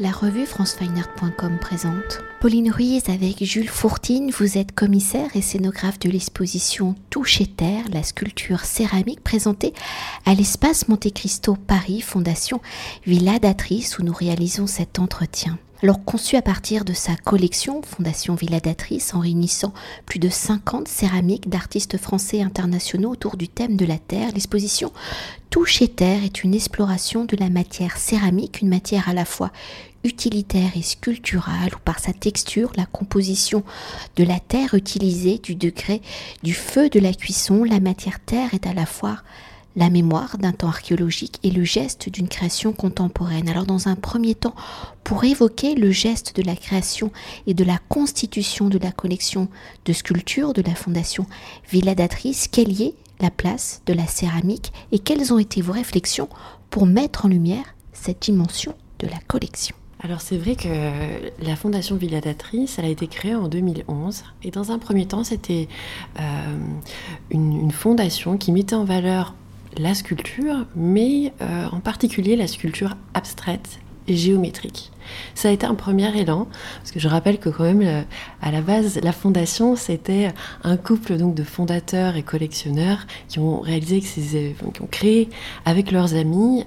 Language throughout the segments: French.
La revue francefineart.com présente. Pauline Ruiz avec Jules Fourtine, vous êtes commissaire et scénographe de l'exposition Touche et Terre, la sculpture céramique présentée à l'espace Monte Cristo Paris, Fondation Villa d'Atrice où nous réalisons cet entretien. Alors conçu à partir de sa collection Fondation Villa d'Atrice en réunissant plus de 50 céramiques d'artistes français et internationaux autour du thème de la Terre, l'exposition Touche et Terre est une exploration de la matière céramique, une matière à la fois utilitaire et sculpturale ou par sa texture, la composition de la terre utilisée, du degré du feu de la cuisson, la matière terre est à la fois la mémoire d'un temps archéologique et le geste d'une création contemporaine. Alors dans un premier temps, pour évoquer le geste de la création et de la constitution de la collection de sculptures de la Fondation Villa d'Atrice, quelle y est la place de la céramique et quelles ont été vos réflexions pour mettre en lumière cette dimension de la collection? Alors c'est vrai que la Fondation Villadatrice, elle a été créée en 2011 et dans un premier temps c'était euh, une, fondation qui mettait en valeur la sculpture, mais euh, en particulier la sculpture abstraite et géométrique. Ça a été un premier élan, parce que je rappelle que quand même, euh, à la base, la fondation, c'était un couple donc de fondateurs et collectionneurs qui ont réalisé, qui ont créé avec leurs amis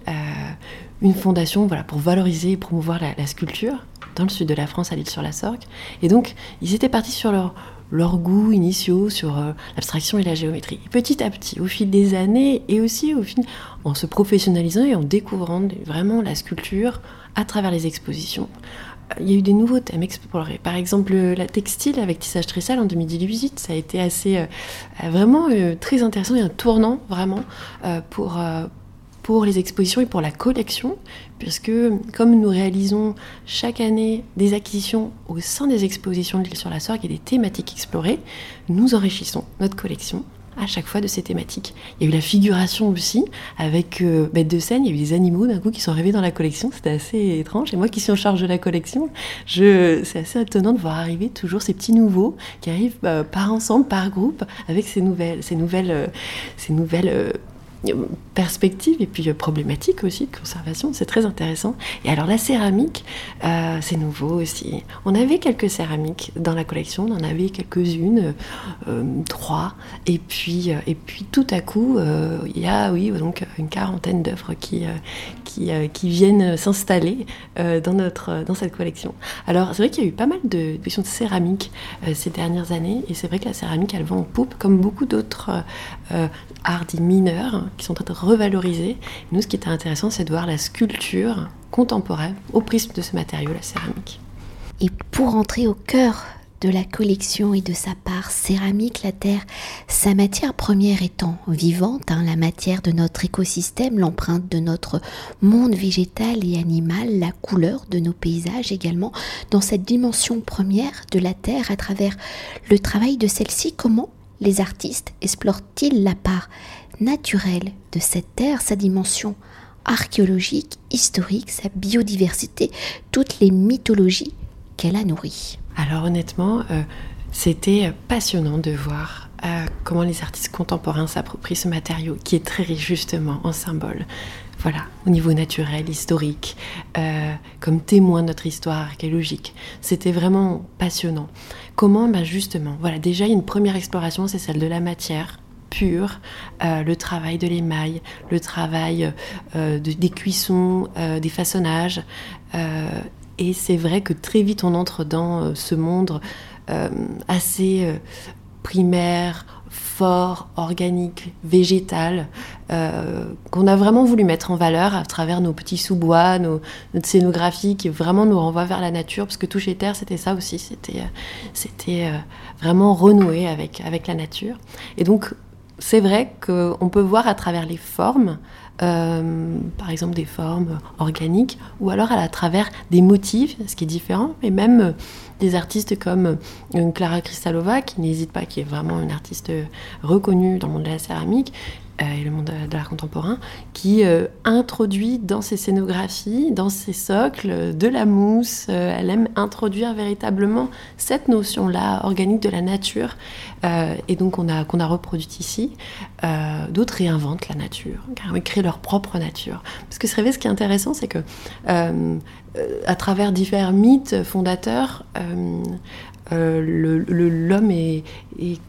une fondation voilà, pour valoriser et promouvoir la, sculpture dans le sud de la France, à l'île sur la Sorgue. Et donc, ils étaient partis sur leur, leur goût initiaux, sur euh, l'abstraction et la géométrie. petit à petit, au fil des années, et aussi au fil, en se professionnalisant et en découvrant vraiment la sculpture à travers les expositions, euh, il y a eu des nouveaux thèmes explorés. Par exemple, la textile avec tissage tressal en 2018, ça a été assez euh, vraiment très intéressant et un tournant vraiment pour pour les expositions et pour la collection, puisque comme nous réalisons chaque année des acquisitions au sein des expositions de l'île sur la Sorgue et des thématiques explorées, nous enrichissons notre collection à chaque fois de ces thématiques. Il y a eu la figuration aussi, avec euh, bêtes de scène, il y a eu des animaux d'un coup qui sont arrivés dans la collection, c'était assez étrange. Et moi qui suis en charge de la collection, je, c'est assez étonnant de voir arriver toujours ces petits nouveaux qui arrivent euh, par ensemble, par groupe, avec ces nouvelles, ces nouvelles, euh, ces nouvelles perspective et puis euh, problématique aussi de conservation, c'est très intéressant. Et alors la céramique, euh, c'est nouveau aussi. On avait quelques céramiques dans la collection, on en avait quelques-unes, euh, trois, et puis, et puis tout à coup, il y a oui, donc une quarantaine d'œuvres qui, qui, viennent s'installer dans, dans cette collection. Alors c'est vrai qu'il y a eu pas mal de questions de céramique ces dernières années, et c'est vrai que la céramique, elle vend en poupe, comme beaucoup d'autres arts mineurs, qui sont en train de revaloriser. Nous, ce qui était intéressant, c'est de voir la sculpture contemporaine au prisme de ce matériau, la céramique. Et pour entrer au cœur de la collection et de sa part céramique, la Terre, sa matière première étant vivante, hein, la matière de notre écosystème, l'empreinte de notre monde végétal et animal, la couleur de nos paysages également, dans cette dimension première de la Terre, à travers le travail de celle-ci, comment les artistes explorent-ils la part naturelle de cette terre, sa dimension archéologique, historique, sa biodiversité, toutes les mythologies qu'elle a nourries Alors honnêtement, euh, c'était passionnant de voir euh, comment les artistes contemporains s'approprient ce matériau qui est très riche justement en symboles. Voilà, au niveau naturel, historique, euh, comme témoin de notre histoire archéologique. C'était vraiment passionnant. Comment ben Justement, voilà, déjà une première exploration, c'est celle de la matière pure, euh, le travail de l'émail, le travail euh, des cuissons, des façonnages. et c'est vrai que très vite on entre dans ce monde assez primaire, fort, organique, végétal, euh, qu'on a vraiment voulu mettre en valeur à travers nos petits sous-bois, notre scénographie qui vraiment nous renvoie vers la nature, parce que Toucher Terre, c'était ça aussi, c'était, euh, c'était euh, vraiment renouer avec, avec la nature. Et donc, c'est vrai qu'on peut voir à travers les formes, par exemple des formes organiques, ou alors à travers des motifs, ce qui est différent, mais même des artistes comme euh, Clara Kristalova, qui n'hésite pas, qui est vraiment une artiste reconnue dans le monde de la céramique, euh, et le monde de l'art contemporain, qui euh, introduit dans ses scénographies, dans ses socles, de la mousse. elle aime introduire véritablement cette notion-là organique de la nature, et donc qu'on a reproduite ici. D'autres réinventent la nature, créent leur propre nature. Parce que ce qui est intéressant, c'est que à travers divers mythes fondateurs, euh, l'homme est,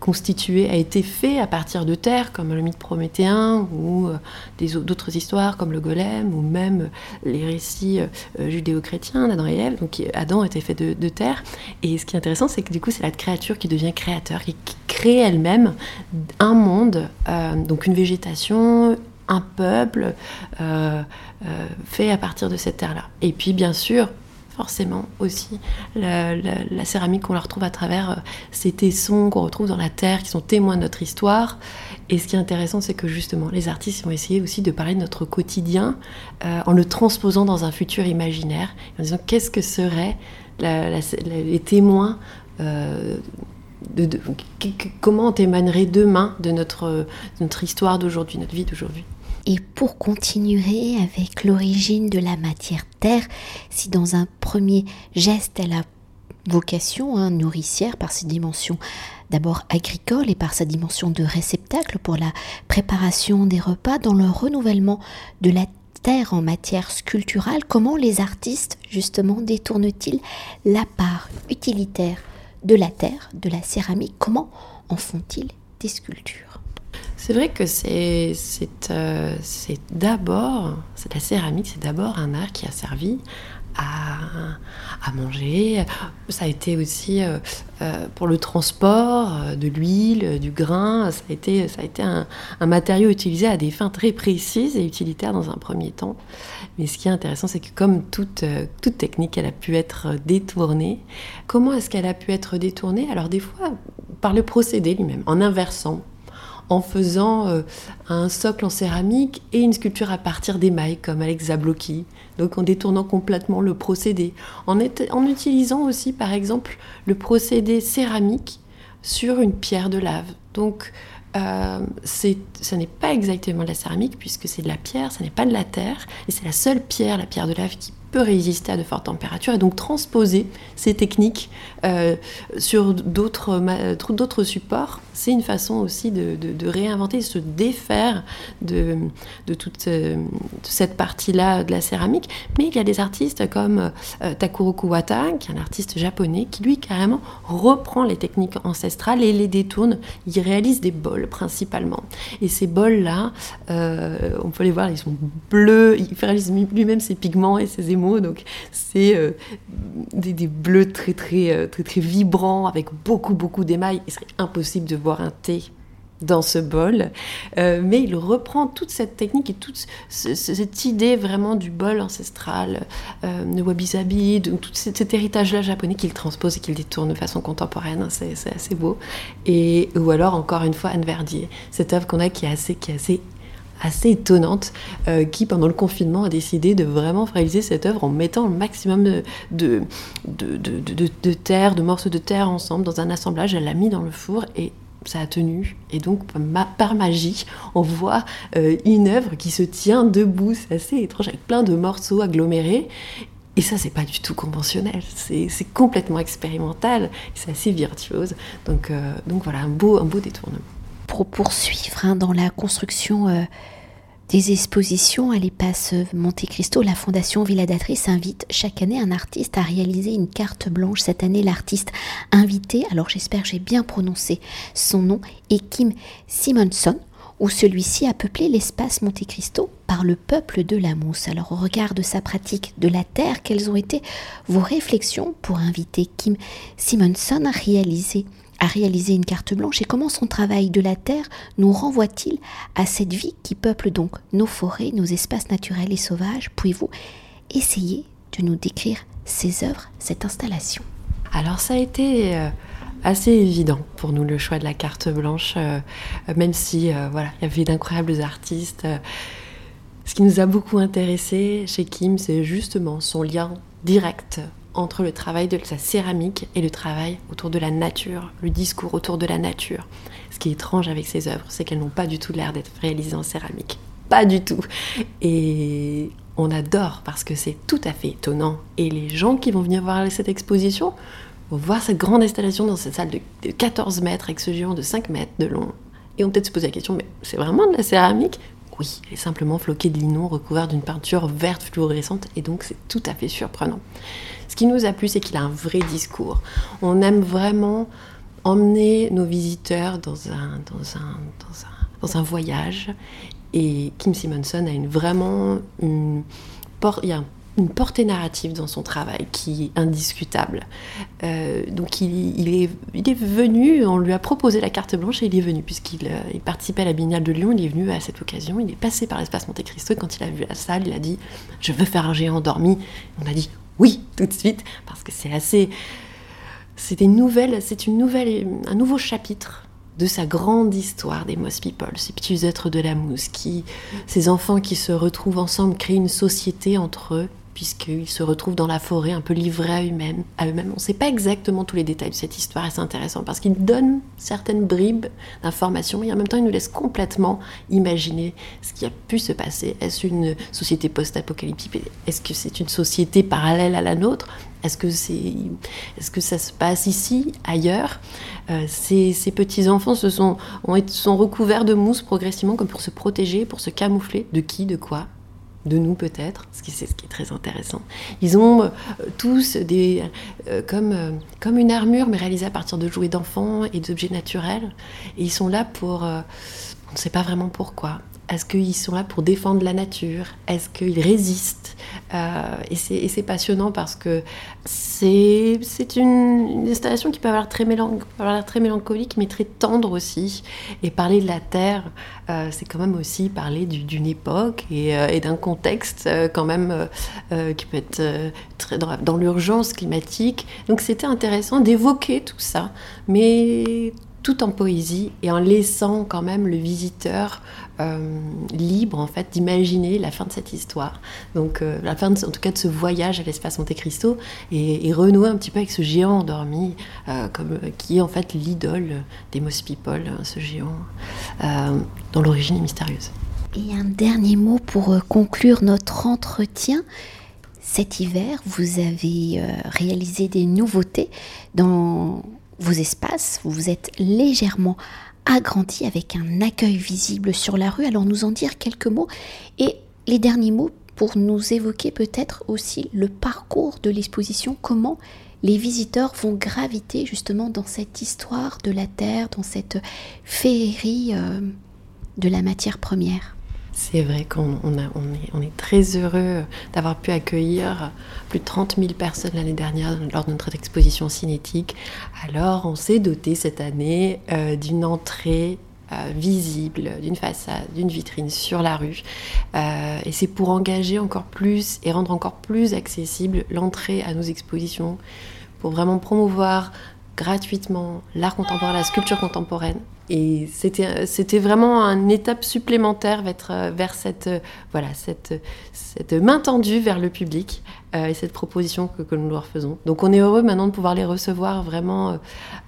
constitué, a été fait à partir de terre, comme le mythe prométhéen, ou euh, d'autres histoires comme le golem, ou même les récits euh, judéo-chrétiens d'Adam et Ève. Donc Adam était fait de, terre. Et ce qui est intéressant, c'est que du coup, c'est la créature qui devient créateur, qui, crée elle-même un monde, donc une végétation, un peuple fait à partir de cette terre-là. Et puis, bien sûr, forcément aussi la, céramique qu'on la retrouve à travers euh, ces tessons qu'on retrouve dans la terre, qui sont témoins de notre histoire. Et ce qui est intéressant, c'est que justement, les artistes vont essayer aussi de parler de notre quotidien euh, en le transposant dans un futur imaginaire, en disant qu'est-ce que seraient les témoins de, comment on témoignerait demain de notre, notre histoire d'aujourd'hui, notre vie d'aujourd'hui? Et pour continuer avec l'origine de la matière terre, si dans un premier geste elle a vocation hein, nourricière par ses dimensions d'abord agricoles et par sa dimension de réceptacle pour la préparation des repas, dans le renouvellement de la terre en matière sculpturale, comment les artistes justement détournent-ils la part utilitaire de la terre, de la céramique Comment en font-ils des sculptures? C'est vrai que c'est euh, d'abord, la céramique, c'est d'abord un art qui a servi à, manger. Ça a été aussi euh, euh, pour le transport de l'huile, du grain. Ça a été, ça a été un, matériau utilisé à des fins très précises et utilitaires dans un premier temps. Mais ce qui est intéressant, c'est que comme toute, toute technique, elle a pu être détournée. Comment est-ce qu'elle a pu être détournée? Alors des fois, par le procédé lui-même, en inversant en faisant euh, un socle en céramique et une sculpture à partir d'émail, comme Alex Zablocki. Donc en détournant complètement le procédé. En, utilisant aussi, par exemple, le procédé céramique sur une pierre de lave. Donc euh, ce n'est pas exactement de la céramique puisque c'est de la pierre, ce n'est pas de la terre, et c'est la seule pierre, la pierre de lave, qui peut résister à de fortes températures et donc transposer ces techniques euh, sur d'autres supports, c'est une façon aussi de, réinventer, de se défaire de, toute euh, cette partie-là de la céramique. Mais il y a des artistes comme euh, Takuro Kuwata, qui est un artiste japonais, qui lui carrément reprend les techniques ancestrales et les détourne. Il réalise des bols principalement. Et ces bols-là, on peut les voir, ils sont bleus, il réalise lui-même ses pigments et ses émotions donc c'est euh, des, bleus très très, euh, très très vibrants avec beaucoup beaucoup d'émail. Il serait impossible de boire un thé dans ce bol, euh, mais il reprend toute cette technique et toute cette idée vraiment du bol ancestral, de wabi-sabi, de tout cet, héritage-là japonais qu'il transpose et qu'il détourne de façon contemporaine. C'est assez beau. Et, ou alors, encore une fois, Anne Verdier, cette œuvre qu'on a qui est assez, qui est assez assez étonnante euh, qui, pendant le confinement, a décidé de vraiment réaliser cette œuvre en mettant le maximum de, de, de, terre, de morceaux de terre ensemble dans un assemblage. Elle l'a mis dans le four et ça a tenu. Et donc, par magie, on voit euh, une œuvre qui se tient debout. C'est assez étrange, avec plein de morceaux agglomérés. Et ça, c'est pas du tout conventionnel, c'est complètement expérimental, c'est assez virtuose. Donc, euh, donc voilà, un beau, un beau détournement. Pour poursuivre hein, dans la construction des expositions à l'espace Monte Cristo, la Fondation Villadatrice invite chaque année un artiste à réaliser une carte blanche. Cette année, l'artiste invité, alors j'espère que j'ai bien prononcé son nom, est Kim Simonson, où celui-ci a peuplé l'espace Monte Cristo par le peuple de la mousse. Alors au regard de sa pratique de la terre, quelles ont été vos réflexions pour inviter Kim Simonson à réaliser à réaliser une carte blanche et comment son travail de la terre nous renvoie-t-il à cette vie qui peuple donc nos forêts, nos espaces naturels et sauvages? Pouvez-vous essayer de nous décrire ces œuvres, cette installation? Alors ça a été euh, assez évident pour nous le choix de la carte blanche, euh, même si euh, voilà, il y avait d'incroyables artistes. ce qui nous a beaucoup intéressé chez Kim, c'est justement son lien direct entre le travail de sa céramique et le travail autour de la nature, le discours autour de la nature. Ce qui est étrange avec ces œuvres, c'est qu'elles n'ont pas du tout l'air d'être réalisées en céramique. Pas du tout. Et on adore parce que c'est tout à fait étonnant. Et les gens qui vont venir voir cette exposition vont voir cette grande installation dans cette salle de 14 mètres avec ce géant de 5 mètres de long. Et on peut-être se poser la question, mais c'est vraiment de la céramique? Oui, simplement floquée de linon recouvert d'une peinture verte fluorescente et donc c'est tout à fait surprenant. Ce qui nous a plu, c'est qu'il a un vrai discours. On aime vraiment emmener nos visiteurs dans un, voyage et Kim Simonson a une, vraiment une, il une portée narrative dans son travail qui est indiscutable. Euh, donc il, est, venu, on lui a proposé la carte blanche et il est venu, puisqu'il euh, participait à la Biennale de Lyon, il est venu à cette occasion, il est passé par l'espace Monte Cristo et quand il a vu la salle, il a dit « je veux faire un géant endormi ». On a dit « oui » tout de suite, parce que c'est assez... C'est une nouvelle, c'est une nouvelle, un nouveau chapitre de sa grande histoire des Moss People, ces petits êtres de la mousse, qui, ces enfants qui se retrouvent ensemble, créent une société entre eux, puisqu'ils se retrouvent dans la forêt un peu livrés à eux-mêmes. On ne sait pas exactement tous les détails de cette histoire et c'est intéressant parce qu'il donne certaines bribes d'informations et en même temps il nous laisse complètement imaginer ce qui a pu se passer. Est-ce une société post-apocalyptique? Est-ce que c'est une société parallèle à la nôtre? Est-ce que, est-ce que ça se passe ici, ailleurs? Euh, ces, petits-enfants se sont, sont recouverts de mousse progressivement comme pour se protéger, pour se camoufler. De qui, de quoi? De nous peut-être, ce qui, c'est ce qui est très intéressant. Ils ont euh, tous des, euh, comme, comme une armure, mais réalisée à partir de jouets d'enfants et d'objets naturels. Et ils sont là pour... on ne sait pas vraiment pourquoi. Est-ce qu'ils sont là pour défendre la nature? Est-ce qu'ils résistent? Euh, Et c'est passionnant parce que c'est une, installation qui peut avoir très, très, mélancolique, mais très tendre aussi. Et parler de la Terre, euh, c'est quand même aussi parler d'une époque et, euh, d'un contexte quand même qui peut être dans, dans l'urgence climatique. Donc c'était intéressant d'évoquer tout ça, mais tout en poésie et en laissant quand même le visiteur euh, libre en fait d'imaginer la fin de cette histoire. Donc euh, la fin en tout cas de ce voyage à l'espace Monte Cristo et, renouer un petit peu avec ce géant endormi euh, comme, qui est en fait l'idole des Moss People, hein, ce géant dont l'origine est mystérieuse. Et un dernier mot pour conclure notre entretien. Cet hiver, vous avez réalisé des nouveautés dans vos espaces, vous êtes légèrement agrandi avec un accueil visible sur la rue. Alors nous en dire quelques mots et les derniers mots pour nous évoquer peut-être aussi le parcours de l'exposition, comment les visiteurs vont graviter justement dans cette histoire de la Terre, dans cette féerie euh, de la matière première? C'est vrai qu'on est, très heureux d'avoir pu accueillir plus de 30 000 personnes l'année dernière lors de notre exposition cinétique. Alors on s'est doté cette année euh, d'une entrée euh, visible, d'une façade, d'une vitrine sur la rue. Euh, et c'est pour engager encore plus et rendre encore plus accessible l'entrée à nos expositions, pour vraiment promouvoir gratuitement l'art contemporain, la sculpture contemporaine et c'était, vraiment une étape supplémentaire vers, vers cette, voilà, cette, cette main tendue vers le public euh, et cette proposition que, que, nous leur faisons. Donc on est heureux maintenant de pouvoir les recevoir vraiment euh,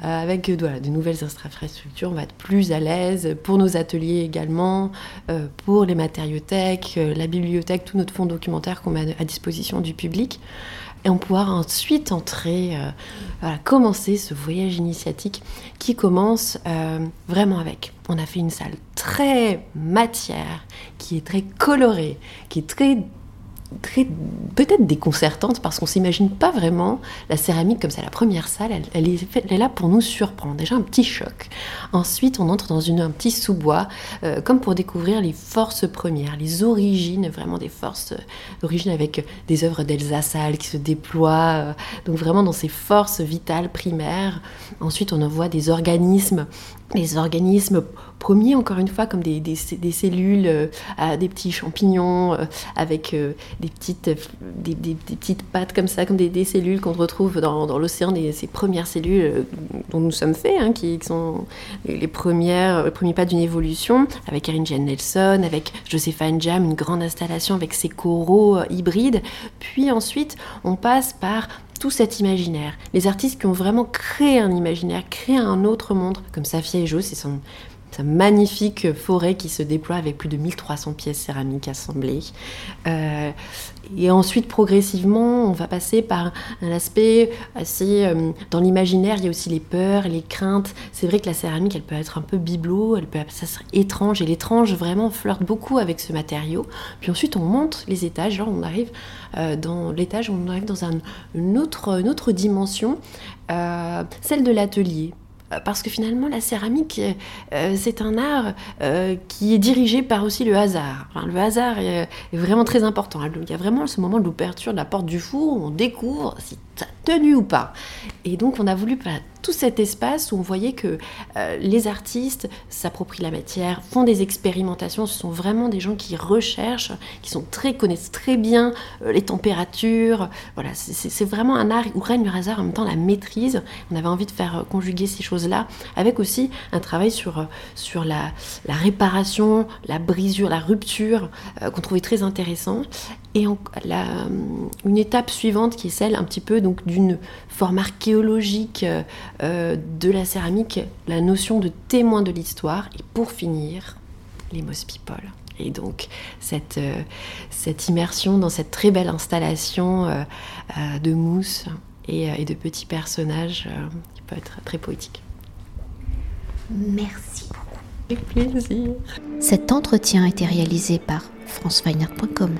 avec voilà, de nouvelles infrastructures. On va être plus à l'aise pour nos ateliers également, euh, pour les matériothèques, la bibliothèque, tout notre fonds documentaire qu'on met à disposition du public et on pourra ensuite entrer, euh, commencer ce voyage initiatique qui commence euh, vraiment avec. On a fait une salle très matière, qui est très colorée, qui est très très peut-être déconcertante parce qu'on s'imagine pas vraiment la céramique comme ça. La première salle, elle, est, là pour nous surprendre. Déjà un petit choc. Ensuite, on entre dans une, un petit sous-bois, euh, comme pour découvrir les forces premières, les origines vraiment des forces d'origine avec des œuvres d'Elsa qui se déploient, euh, donc vraiment dans ces forces vitales primaires. Ensuite, on en voit des organismes les organismes premiers, encore une fois, comme des, des, cellules, euh, des petits champignons, euh, avec euh, des, petites, des, petites pattes comme ça, comme des, cellules qu'on retrouve dans, dans l'océan, ces premières cellules dont nous sommes faits, hein, qui, sont les premières, premiers pas d'une évolution, avec Erin Jane Nelson, avec Josephine Jam, une grande installation avec ses coraux hybrides. Puis ensuite, on passe par tout cet imaginaire. Les artistes qui ont vraiment créé un imaginaire, créé un autre monde, comme Safia et Jo, c'est son magnifique forêt qui se déploie avec plus de 1300 pièces céramiques assemblées. Euh, et ensuite, progressivement, on va passer par un aspect assez... Euh, dans l'imaginaire, il y a aussi les peurs, les craintes. C'est vrai que la céramique, elle peut être un peu bibelot, elle peut être étrange. Et l'étrange, vraiment, flirte beaucoup avec ce matériau. Puis ensuite, on monte les étages. Là, on arrive euh, dans l'étage, on arrive dans une autre dimension, celle de l'atelier. Euh, parce que finalement la céramique euh, c'est un art euh, qui est dirigé par aussi le hasard. le hasard est, vraiment très important. Il y a vraiment ce moment de l'ouverture de la porte du four où on découvre si ça tenu ou pas. Et donc on a voulu tout cet espace où on voyait que euh, les artistes s'approprient la matière, font des expérimentations. Ce sont vraiment des gens qui recherchent, qui sont très connaissent très bien euh, les températures. Voilà, c'est vraiment un art où règne le hasard en même temps la maîtrise. On avait envie de faire euh, conjuguer ces choses-là avec aussi un travail sur sur la, réparation, la brisure, la rupture qu'on trouvait très intéressant. Et la, une étape suivante qui est celle un petit peu donc d'une forme archéologique euh, de la céramique, la notion de témoin de l'histoire. Et pour finir, les Moss People. Et donc cette, euh, immersion dans cette très belle installation euh, de mousse et, de petits personnages qui peut être très poétique. Merci beaucoup. Avec plaisir. Cet entretien a été réalisé par franceweiner.com.